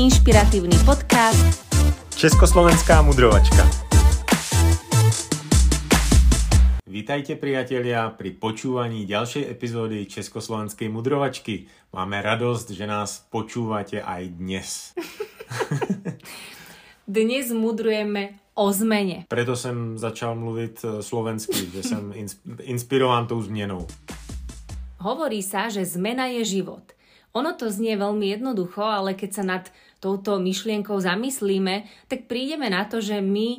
inšpiratívny podcast Československá mudrovačka. Vítajte priatelia pri počúvaní ďalšej epizódy Československej mudrovačky. Máme radosť, že nás počúvate aj dnes. Dnes mudrujeme o zmene. Preto jsem začal mluvit eh, slovensky, že jsem inspirován tou změnou. Hovorí sa, že zmena je život. Ono to znie veľmi jednoducho, ale keď sa nad touto myšlienkou zamyslíme, tak prídeme na to, že my e,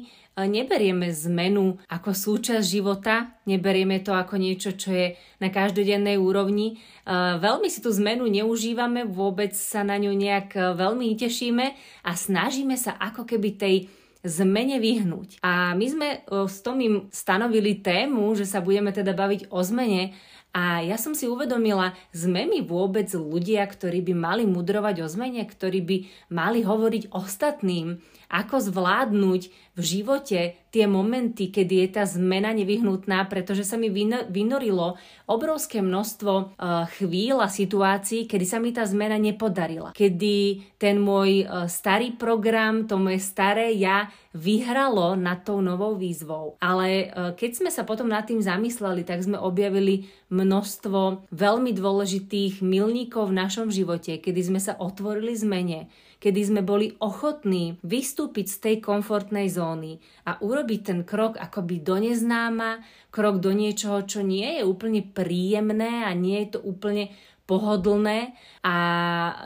neberieme zmenu ako súčasť života, neberieme to ako niečo, čo je na každodennej úrovni. E, veľmi si tú zmenu neužívame, vôbec sa na ňu nejak e, veľmi netešíme a snažíme sa ako keby tej zmene vyhnúť. A my sme s Tomým stanovili tému, že sa budeme teda baviť o zmene a ja som si uvedomila, sme my vôbec ľudia, ktorí by mali mudrovať o zmene, ktorí by mali hovoriť ostatným, ako zvládnuť v živote tie momenty, kedy je tá zmena nevyhnutná, pretože sa mi vynorilo obrovské množstvo uh, chvíľ a situácií, kedy sa mi tá zmena nepodarila. Kedy ten môj uh, starý program, to moje staré ja vyhralo nad tou novou výzvou. Ale uh, keď sme sa potom nad tým zamysleli, tak sme objavili množstvo veľmi dôležitých milníkov v našom živote, kedy sme sa otvorili zmene, kedy sme boli ochotní vystúpiť z tej komfortnej zóny a urobiť ten krok akoby do neznáma, krok do niečoho, čo nie je úplne príjemné a nie je to úplne pohodlné. A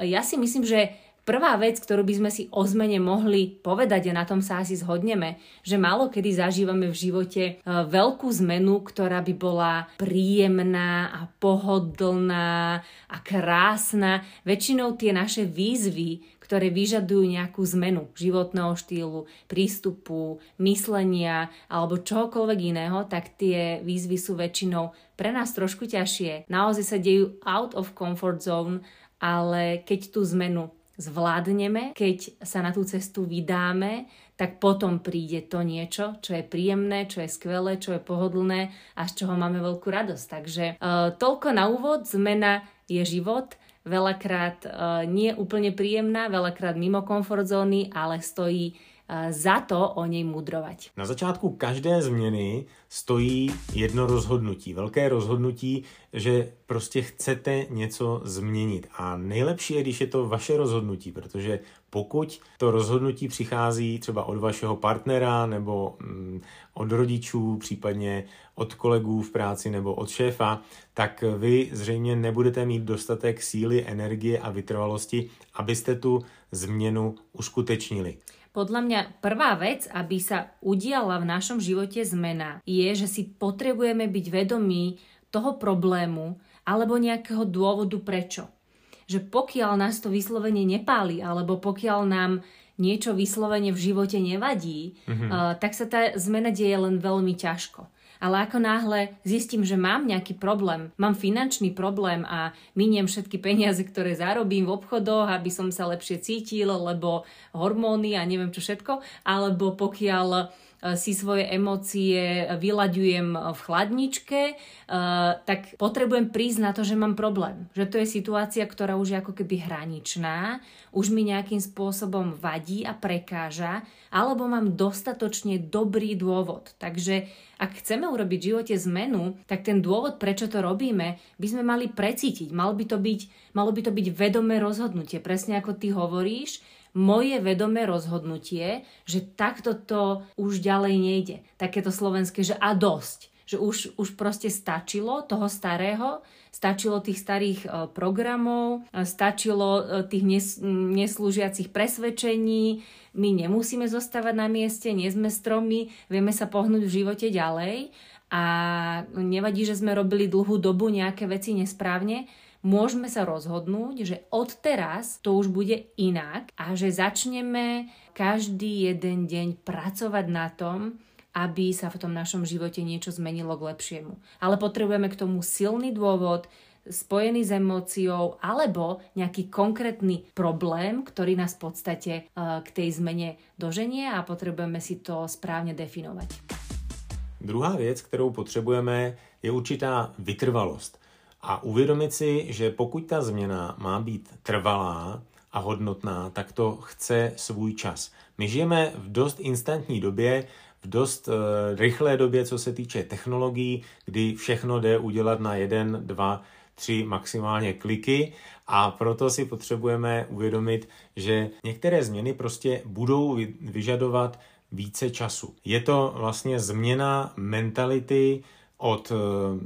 ja si myslím, že Prvá vec, ktorú by sme si o zmene mohli povedať, a na tom sa asi zhodneme, že málo kedy zažívame v živote e, veľkú zmenu, ktorá by bola príjemná a pohodlná a krásna. Väčšinou tie naše výzvy, ktoré vyžadujú nejakú zmenu životného štýlu, prístupu, myslenia alebo čohokoľvek iného, tak tie výzvy sú väčšinou pre nás trošku ťažšie. Naozaj sa dejú out of comfort zone, ale keď tú zmenu zvládneme, keď sa na tú cestu vydáme, tak potom príde to niečo, čo je príjemné, čo je skvelé, čo je pohodlné a z čoho máme veľkú radosť. Takže uh, toľko na úvod, zmena je život veľakrát uh, nie úplne príjemná, veľakrát mimo komfort zóny, ale stojí uh, za to o nej mudrovať. Na začátku každé změny stojí jedno rozhodnutí, velké rozhodnutí, že prostě chcete něco změnit. A nejlepší je, když je to vaše rozhodnutí, protože pokud to rozhodnutí přichází třeba od vašeho partnera nebo mm, od rodičů, případně od kolegů v práci nebo od šéfa, tak vy zřejmě nebudete mít dostatek síly, energie a vytrvalosti, abyste tu změnu uskutečnili. Podľa mňa prvá vec, aby sa udiala v našom živote zmena, je, že si potrebujeme byť vedomí toho problému alebo nejakého dôvodu prečo. Že pokiaľ nás to vyslovene nepáli alebo pokiaľ nám niečo vyslovene v živote nevadí, mm-hmm. uh, tak sa tá zmena deje len veľmi ťažko. Ale ako náhle zistím, že mám nejaký problém, mám finančný problém a miniem všetky peniaze, ktoré zarobím v obchodoch, aby som sa lepšie cítil, lebo hormóny a neviem čo všetko, alebo pokiaľ si svoje emócie vyľaďujem v chladničke, e, tak potrebujem prísť na to, že mám problém. Že to je situácia, ktorá už je ako keby hraničná, už mi nejakým spôsobom vadí a prekáža, alebo mám dostatočne dobrý dôvod. Takže ak chceme urobiť v živote zmenu, tak ten dôvod, prečo to robíme, by sme mali precítiť. Malo by to byť, malo by to byť vedomé rozhodnutie. Presne ako ty hovoríš, moje vedomé rozhodnutie, že takto to už ďalej nejde. Takéto slovenské, že a dosť. Že už, už proste stačilo toho starého, stačilo tých starých e, programov, e, stačilo e, tých nes, neslúžiacich presvedčení, my nemusíme zostávať na mieste, nie sme stromy, vieme sa pohnúť v živote ďalej a nevadí, že sme robili dlhú dobu nejaké veci nesprávne, môžeme sa rozhodnúť, že od teraz to už bude inak a že začneme každý jeden deň pracovať na tom, aby sa v tom našom živote niečo zmenilo k lepšiemu. Ale potrebujeme k tomu silný dôvod, spojený s emóciou alebo nejaký konkrétny problém, ktorý nás v podstate e, k tej zmene doženie a potrebujeme si to správne definovať. Druhá věc, kterou potřebujeme, je určitá vytrvalost. A uvědomit si, že pokud ta změna má být trvalá a hodnotná, tak to chce svůj čas. My žijeme v dost instantní době, v dost uh, rychlé době, co se týče technologií, kdy všechno jde udělat na jeden, dva, tři maximálně kliky a proto si potřebujeme uvědomit, že některé změny prostě budou vyžadovat více času. Je to vlastně změna mentality od eh,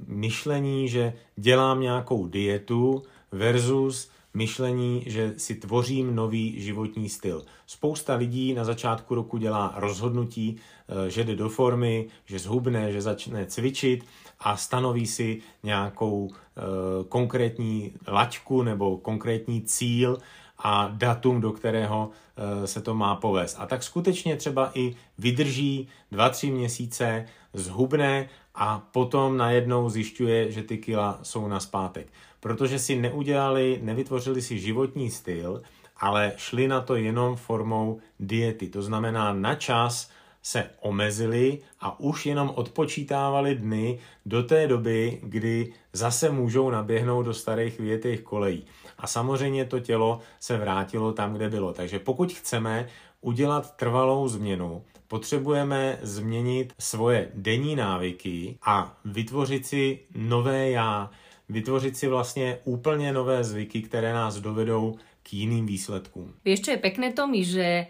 myšlení, že dělám nějakou dietu versus myšlení, že si tvořím nový životní styl. Spousta lidí na začátku roku dělá rozhodnutí, eh, že jde do formy, že zhubne, že začne cvičit a stanoví si nějakou e, konkrétní laťku nebo konkrétní cíl a datum, do kterého e, se to má povést. A tak skutečně třeba i vydrží 2-3 měsíce, zhubne a potom najednou zjišťuje, že ty kila jsou na zpátek. Protože si neudělali, nevytvořili si životní styl, ale šli na to jenom formou diety. To znamená na čas se omezili a už jenom odpočítávali dny do té doby, kdy zase můžou naběhnout do starých větých kolejí. A samozřejmě to tělo se vrátilo tam, kde bylo. Takže pokud chceme udělat trvalou změnu, potřebujeme změnit svoje denní návyky a vytvořit si nové já, vytvořit si vlastně úplně nové zvyky, které nás dovedou k jiným výsledkům. Vieš, čo je pekné, Tomi, že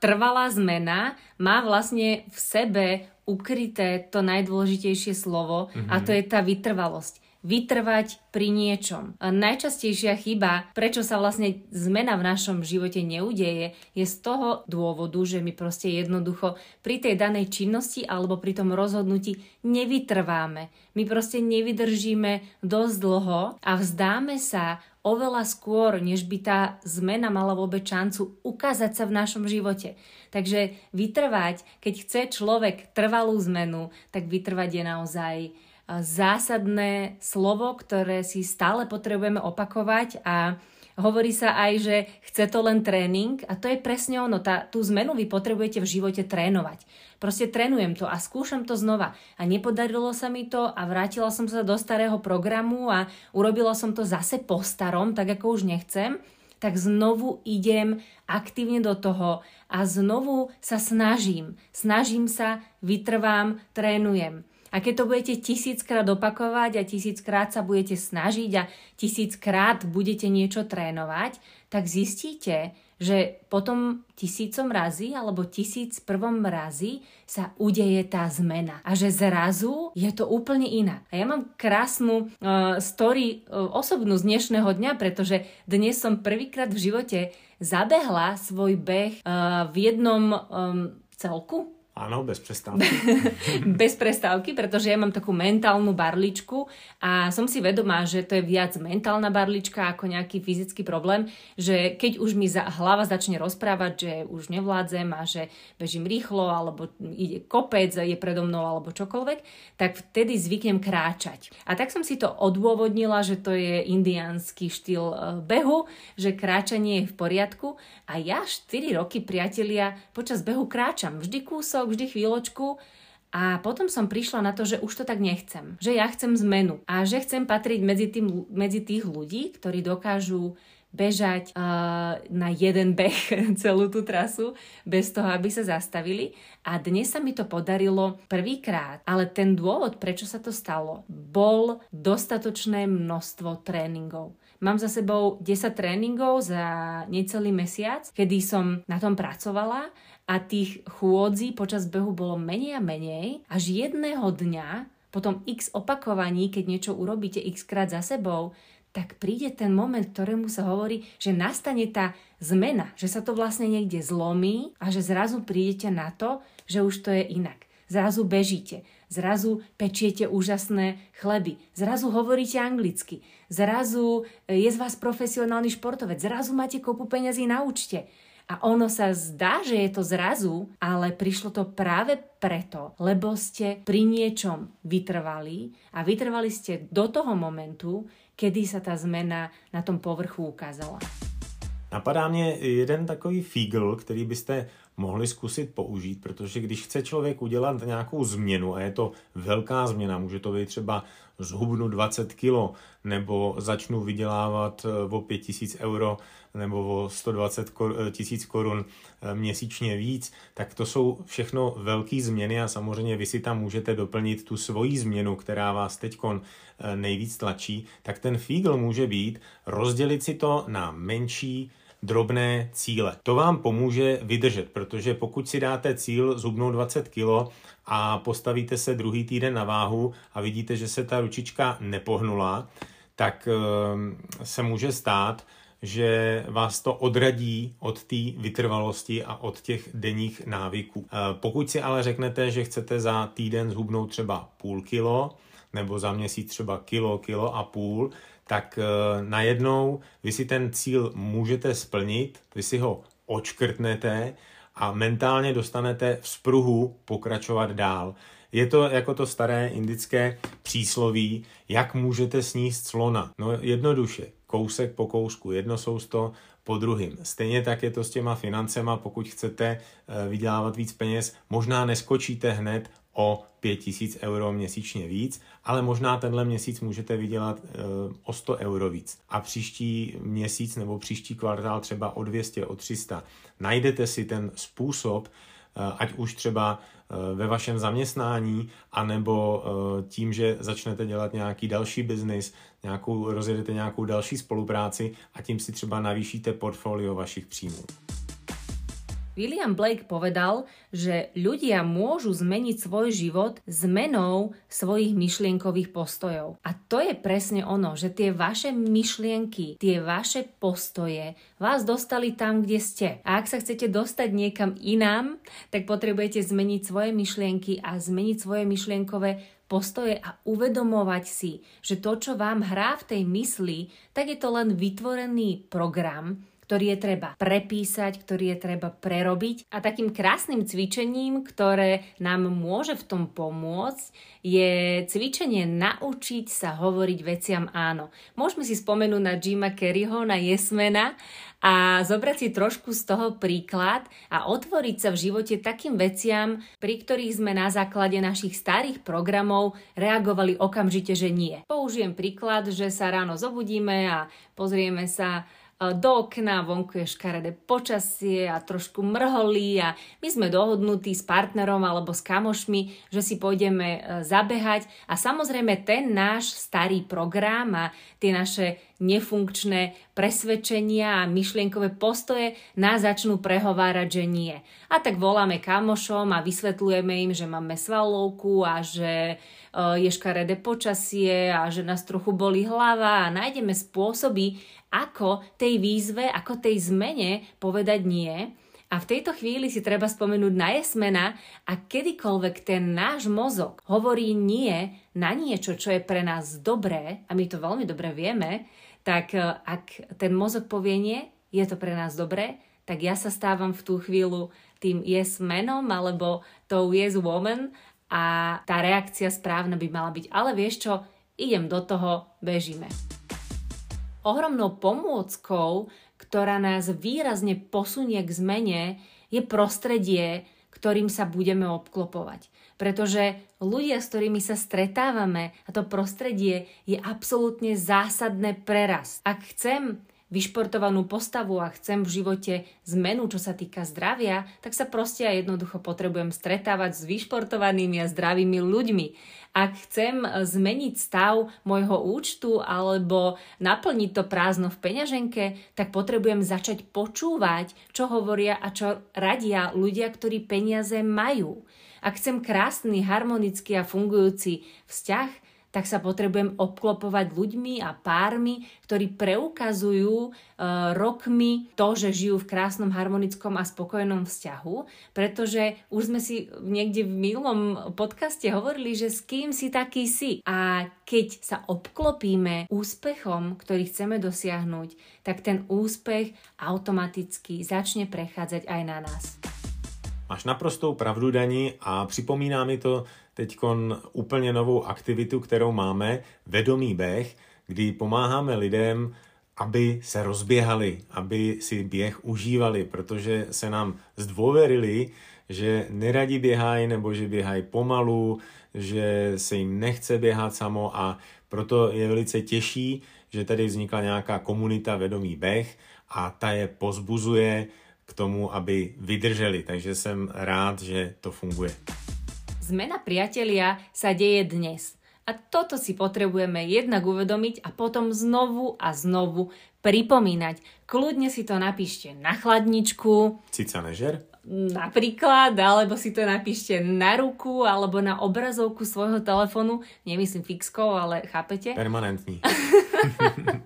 trvalá zmena má vlastne v sebe ukryté to najdôležitejšie slovo mm-hmm. a to je tá vytrvalosť vytrvať pri niečom. A najčastejšia chyba, prečo sa vlastne zmena v našom živote neudeje, je z toho dôvodu, že my proste jednoducho pri tej danej činnosti alebo pri tom rozhodnutí nevytrváme. My proste nevydržíme dosť dlho a vzdáme sa oveľa skôr, než by tá zmena mala vôbec šancu ukázať sa v našom živote. Takže vytrvať, keď chce človek trvalú zmenu, tak vytrvať je naozaj zásadné slovo, ktoré si stále potrebujeme opakovať a Hovorí sa aj, že chce to len tréning a to je presne ono. Tá, tú zmenu vy potrebujete v živote trénovať. Proste trénujem to a skúšam to znova. A nepodarilo sa mi to a vrátila som sa do starého programu a urobila som to zase po starom, tak ako už nechcem tak znovu idem aktívne do toho a znovu sa snažím. Snažím sa, vytrvám, trénujem. A keď to budete tisíckrát opakovať a tisíckrát sa budete snažiť a tisíckrát budete niečo trénovať, tak zistíte, že potom tisícom razy alebo tisíc prvom razy sa udeje tá zmena. A že zrazu je to úplne iná. A ja mám krásnu uh, story uh, osobnú z dnešného dňa, pretože dnes som prvýkrát v živote zabehla svoj beh uh, v jednom um, celku, Áno, bez prestávky. bez prestávky, pretože ja mám takú mentálnu barličku a som si vedomá, že to je viac mentálna barlička ako nejaký fyzický problém, že keď už mi za, hlava začne rozprávať, že už nevládzem a že bežím rýchlo alebo ide kopec, je predo mnou alebo čokoľvek, tak vtedy zvyknem kráčať. A tak som si to odôvodnila, že to je indiánsky štýl e, behu, že kráčanie je v poriadku a ja 4 roky, priatelia, počas behu kráčam vždy kúsok chvíľočku, vždy chvíľočku a potom som prišla na to, že už to tak nechcem. Že ja chcem zmenu a že chcem patriť medzi, tým, medzi tých ľudí, ktorí dokážu bežať uh, na jeden beh celú tú trasu bez toho, aby sa zastavili. A dnes sa mi to podarilo prvýkrát. Ale ten dôvod, prečo sa to stalo, bol dostatočné množstvo tréningov. Mám za sebou 10 tréningov za necelý mesiac, kedy som na tom pracovala a tých chôdzí počas behu bolo menej a menej, až jedného dňa, potom x opakovaní, keď niečo urobíte x krát za sebou, tak príde ten moment, ktorému sa hovorí, že nastane tá zmena, že sa to vlastne niekde zlomí a že zrazu prídete na to, že už to je inak. Zrazu bežíte, zrazu pečiete úžasné chleby, zrazu hovoríte anglicky, zrazu je z vás profesionálny športovec, zrazu máte kopu peňazí na účte. A ono sa zdá, že je to zrazu, ale prišlo to práve preto, lebo ste pri niečom vytrvali a vytrvali ste do toho momentu, kedy sa tá zmena na tom povrchu ukázala. Napadá mě jeden takový fígl, který byste mohli zkusit použít, protože když chce člověk udělat nějakou změnu, a je to velká změna, může to být třeba zhubnu 20 kilo, nebo začnu vydělávat eh, o 5 tisíc euro, nebo o 120 eh, tisíc korun eh, měsíčně víc, tak to jsou všechno velké změny a samozřejmě vy si tam můžete doplnit tu svoji změnu, která vás teď nejvíc tlačí, tak ten fígl může být rozdělit si to na menší drobné cíle. To vám pomůže vydržet, protože pokud si dáte cíl zhubnout 20 kg a postavíte se druhý týden na váhu a vidíte, že se ta ručička nepohnula, tak ehm, se může stát, že vás to odradí od té vytrvalosti a od těch denních návyků. E, pokud si ale řeknete, že chcete za týden zhubnout třeba půl kilo, nebo za měsíc třeba kilo, kilo a půl, tak eh, najednou vy si ten cíl můžete splnit, vy si ho očkrtnete a mentálně dostanete v spruhu pokračovat dál. Je to jako to staré indické přísloví, jak můžete sníst slona. No jednoduše, kousek po kousku, jedno sousto po druhým. Stejně tak je to s těma financema, pokud chcete eh, vydělávat víc peněz, možná neskočíte hned o 5000 euro měsíčně víc, ale možná tenhle měsíc můžete vydělat e, o 100 euro víc a příští měsíc nebo příští kvartál třeba o 200, o 300. Najdete si ten způsob, e, ať už třeba e, ve vašem zaměstnání, anebo tím, že začnete dělat nějaký další biznis, nějakou, rozjedete nějakou další spolupráci a tím si třeba navýšíte portfolio vašich příjmů. William Blake povedal, že ľudia môžu zmeniť svoj život zmenou svojich myšlienkových postojov. A to je presne ono, že tie vaše myšlienky, tie vaše postoje vás dostali tam, kde ste. A ak sa chcete dostať niekam inám, tak potrebujete zmeniť svoje myšlienky a zmeniť svoje myšlienkové postoje a uvedomovať si, že to, čo vám hrá v tej mysli, tak je to len vytvorený program, ktorý je treba prepísať, ktorý je treba prerobiť. A takým krásnym cvičením, ktoré nám môže v tom pomôcť, je cvičenie naučiť sa hovoriť veciam áno. Môžeme si spomenúť na Jima Kerryho, na Jesmena a zobrať si trošku z toho príklad a otvoriť sa v živote takým veciam, pri ktorých sme na základe našich starých programov reagovali okamžite, že nie. Použijem príklad, že sa ráno zobudíme a pozrieme sa do okna, vonku je škaredé počasie a trošku mrholí a my sme dohodnutí s partnerom alebo s kamošmi, že si pôjdeme e, zabehať. A samozrejme ten náš starý program a tie naše nefunkčné presvedčenia a myšlienkové postoje nás začnú prehovárať, že nie. A tak voláme kamošom a vysvetľujeme im, že máme svalovku a že je škaredé počasie a že nás trochu boli hlava a nájdeme spôsoby, ako tej výzve, ako tej zmene povedať nie. A v tejto chvíli si treba spomenúť na jesmena a kedykoľvek ten náš mozog hovorí nie na niečo, čo je pre nás dobré, a my to veľmi dobre vieme, tak e, ak ten mozog povie nie, je to pre nás dobré, tak ja sa stávam v tú chvíľu tým yes menom alebo tou yes woman a tá reakcia správna by mala byť, ale vieš čo, idem do toho, bežíme. Ohromnou pomôckou, ktorá nás výrazne posunie k zmene, je prostredie, ktorým sa budeme obklopovať. Pretože ľudia, s ktorými sa stretávame a to prostredie je absolútne zásadné prerast. Ak chcem vyšportovanú postavu a chcem v živote zmenu, čo sa týka zdravia, tak sa proste a jednoducho potrebujem stretávať s vyšportovanými a zdravými ľuďmi. Ak chcem zmeniť stav môjho účtu alebo naplniť to prázdno v peňaženke, tak potrebujem začať počúvať, čo hovoria a čo radia ľudia, ktorí peniaze majú. Ak chcem krásny, harmonický a fungujúci vzťah, tak sa potrebujem obklopovať ľuďmi a pármi, ktorí preukazujú e, rokmi to, že žijú v krásnom, harmonickom a spokojnom vzťahu, pretože už sme si niekde v minulom podcaste hovorili, že s kým si taký si. A keď sa obklopíme úspechom, ktorý chceme dosiahnuť, tak ten úspech automaticky začne prechádzať aj na nás. Máš naprostou pravdu, Dani, a připomíná mi to teď úplně novou aktivitu, kterou máme, vedomý beh, kdy pomáháme lidem aby se rozběhali, aby si běh užívali, protože se nám zdôverili, že neradi běhají nebo že běhají pomalu, že se jim nechce běhat samo a proto je velice těžší, že tady vznikla nějaká komunita Vedomý beh a ta je pozbuzuje k tomu, aby vydrželi. Takže jsem rád, že to funguje. Zmena priatelia sa deje dnes. A toto si potrebujeme jednak uvedomiť a potom znovu a znovu pripomínať. Kľudne si to napíšte na chladničku. Cica nežer? Napríklad, alebo si to napíšte na ruku, alebo na obrazovku svojho telefónu. Nemyslím fixkou, ale chápete? Permanentní.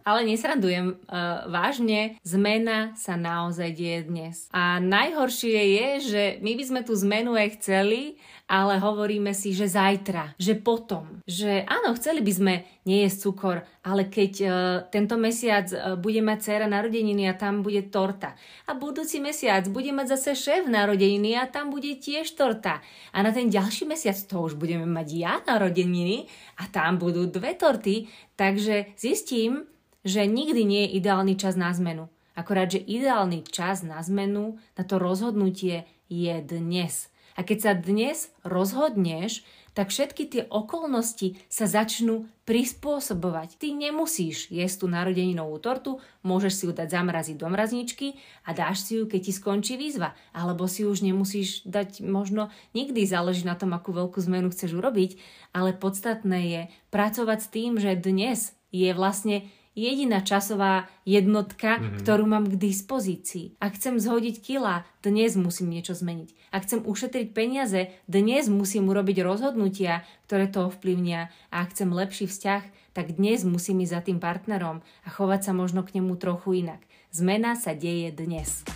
ale nesrandujem. Uh, vážne, zmena sa naozaj deje dnes. A najhoršie je, že my by sme tú zmenu aj chceli, ale hovoríme si, že zajtra, že potom, že áno, chceli by sme nejesť cukor, ale keď uh, tento mesiac uh, bude mať dcera narodeniny a tam bude torta a budúci mesiac bude mať zase šéf narodeniny a tam bude tiež torta a na ten ďalší mesiac to už budeme mať ja narodeniny a tam budú dve torty, takže zistím, že nikdy nie je ideálny čas na zmenu. Akorát, že ideálny čas na zmenu, na to rozhodnutie je dnes. A keď sa dnes rozhodneš, tak všetky tie okolnosti sa začnú prispôsobovať. Ty nemusíš jesť tú narodeninovú tortu, môžeš si ju dať zamraziť do mrazničky a dáš si ju, keď ti skončí výzva. Alebo si už nemusíš dať možno nikdy, záleží na tom, akú veľkú zmenu chceš urobiť, ale podstatné je pracovať s tým, že dnes je vlastne jediná časová jednotka, mm-hmm. ktorú mám k dispozícii. Ak chcem zhodiť kila, dnes musím niečo zmeniť. Ak chcem ušetriť peniaze, dnes musím urobiť rozhodnutia, ktoré to ovplyvnia. A ak chcem lepší vzťah, tak dnes musím ísť za tým partnerom a chovať sa možno k nemu trochu inak. Zmena sa deje dnes.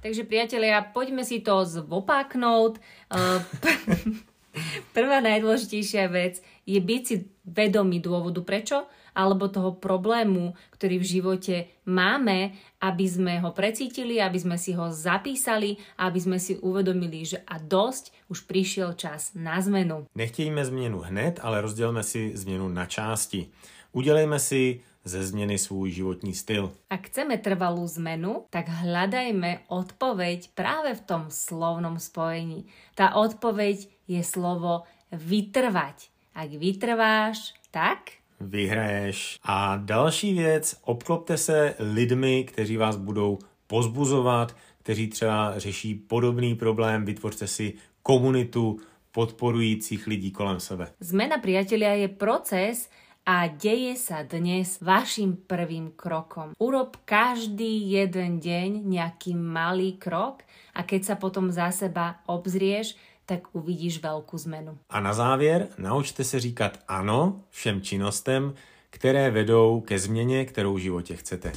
Takže priatelia, poďme si to zvopáknúť. Prvá najdôležitejšia vec je byť si vedomý dôvodu prečo alebo toho problému, ktorý v živote máme, aby sme ho precítili, aby sme si ho zapísali, aby sme si uvedomili, že a dosť, už prišiel čas na zmenu. Nechtějme zmenu hned, ale rozdělme si zmenu na části. Udělejme si ze zmeny svůj životní styl. Ak chceme trvalú zmenu, tak hľadajme odpoveď práve v tom slovnom spojení. Tá odpoveď je slovo vytrvať. Ak vytrváš, tak vyhraješ. A další věc, obklopte se lidmi, kteří vás budou pozbuzovat, kteří třeba řeší podobný problém, vytvořte si komunitu podporujících lidí kolem sebe. Zmena priatelia je proces, a deje sa dnes vašim prvým krokom. Urob každý jeden deň nejaký malý krok a keď sa potom za seba obzrieš, tak uvidíš veľkú zmenu. A na závěr naučte se říkat ano všem činnostem, které vedou ke změně, kterou v životě chcete.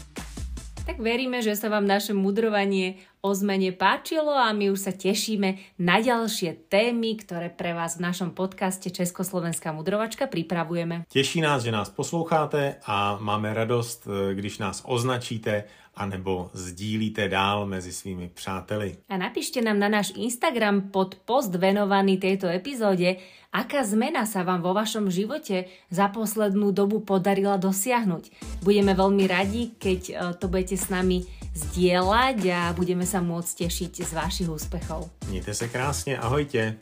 Tak veríme, že sa vám naše mudrovanie o zmene páčilo a my už sa tešíme na ďalšie témy, ktoré pre vás v našom podcaste Československá mudrovačka pripravujeme. Teší nás, že nás posloucháte a máme radost, eh, když nás označíte anebo sdílíte dál mezi svými přáteli. A napíšte nám na náš Instagram pod post venovaný tejto epizóde, aká zmena sa vám vo vašom živote za poslednú dobu podarila dosiahnuť. Budeme veľmi radi, keď e, to budete s nami zdieľať a budeme sa môcť tešiť z vašich úspechov. Mějte se krásně, ahojte.